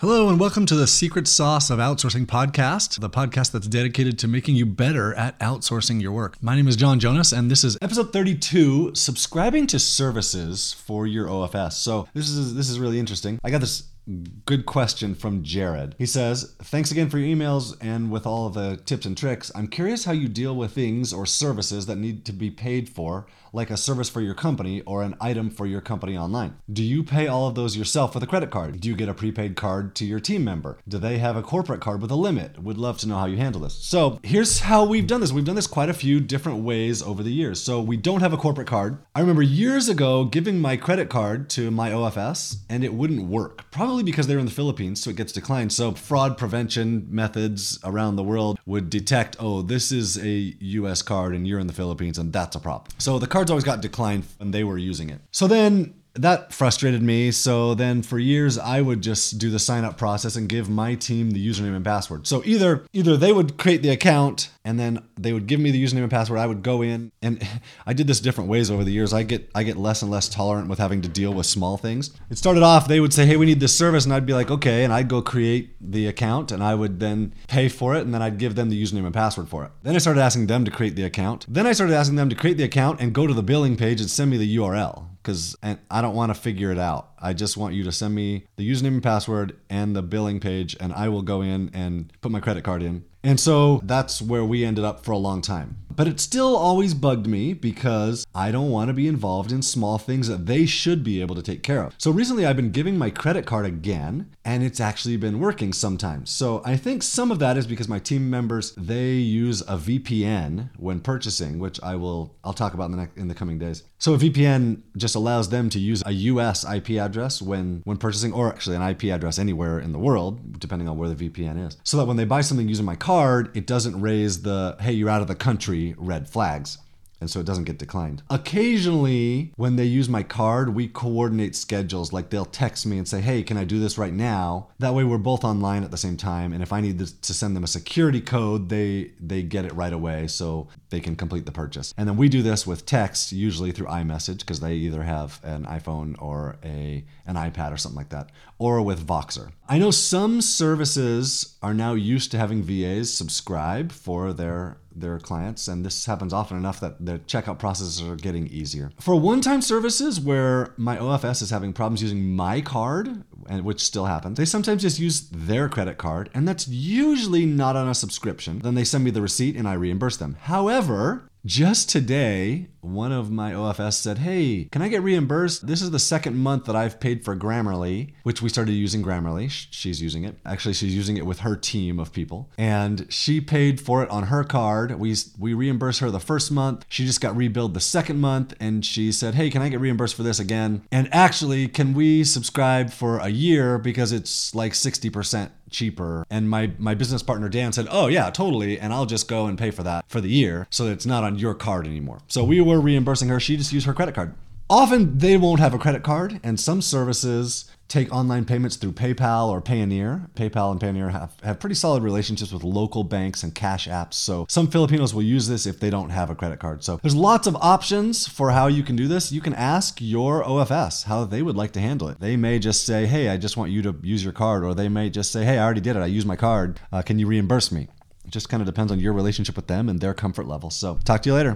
Hello, and welcome to the Secret Sauce of Outsourcing podcast, the podcast that's dedicated to making you better at outsourcing your work. My name is John Jonas, and this is episode 32 subscribing to services for your OFS. So, this is, this is really interesting. I got this good question from Jared. He says, Thanks again for your emails and with all the tips and tricks. I'm curious how you deal with things or services that need to be paid for, like a service for your company or an item for your company online. Do you pay all of those yourself with a credit card? Do you get a prepaid card to your team member? Do they have a corporate card with a limit? Would love to know how you handle this. So, here's how we've done this. We've done this quite a few different ways over the years. So, we don't have a corporate card. I remember years ago giving my credit card to my OFS and it wouldn't work. Probably because they're in the Philippines, so it gets declined. So, fraud prevention methods around the world would detect, oh, this is a US card and you're in the Philippines and that's a problem. So, the cards always got declined when they were using it. So then that frustrated me. So then for years I would just do the sign up process and give my team the username and password. So either either they would create the account and then they would give me the username and password. I would go in and I did this different ways over the years. I get I get less and less tolerant with having to deal with small things. It started off they would say, "Hey, we need this service." And I'd be like, "Okay." And I'd go create the account and I would then pay for it and then I'd give them the username and password for it. Then I started asking them to create the account. Then I started asking them to create the account and go to the billing page and send me the URL because I don't want to figure it out. I just want you to send me the username and password and the billing page, and I will go in and put my credit card in. And so that's where we ended up for a long time. But it still always bugged me because I don't want to be involved in small things that they should be able to take care of. So recently I've been giving my credit card again and it's actually been working sometimes. So I think some of that is because my team members they use a VPN when purchasing, which I will I'll talk about in the next, in the coming days. So a VPN just allows them to use a US IP address when when purchasing or actually an IP address anywhere in the world depending on where the VPN is. So that when they buy something using my card, it doesn't raise the hey you're out of the country red flags and so it doesn't get declined. Occasionally, when they use my card, we coordinate schedules. Like they'll text me and say, "Hey, can I do this right now?" That way, we're both online at the same time. And if I need to send them a security code, they they get it right away, so they can complete the purchase. And then we do this with text, usually through iMessage, because they either have an iPhone or a an iPad or something like that, or with Voxer. I know some services are now used to having VAs subscribe for their their clients, and this happens often enough that the checkout processes are getting easier. For one-time services where my OFS is having problems using my card, and which still happens, they sometimes just use their credit card, and that's usually not on a subscription. Then they send me the receipt and I reimburse them. However, just today, one of my OFS said, Hey, can I get reimbursed? This is the second month that I've paid for Grammarly, which we started using Grammarly. She's using it. Actually, she's using it with her team of people. And she paid for it on her card. We, we reimbursed her the first month. She just got rebilled the second month. And she said, Hey, can I get reimbursed for this again? And actually, can we subscribe for a year because it's like 60% cheaper. And my my business partner Dan said, "Oh yeah, totally." And I'll just go and pay for that for the year, so that it's not on your card anymore. So we were reimbursing her. She just used her credit card. Often they won't have a credit card, and some services take online payments through PayPal or Payoneer. PayPal and Payoneer have, have pretty solid relationships with local banks and cash apps. So some Filipinos will use this if they don't have a credit card. So there's lots of options for how you can do this. You can ask your OFS how they would like to handle it. They may just say, hey, I just want you to use your card. Or they may just say, hey, I already did it. I used my card. Uh, can you reimburse me? It just kind of depends on your relationship with them and their comfort level. So talk to you later.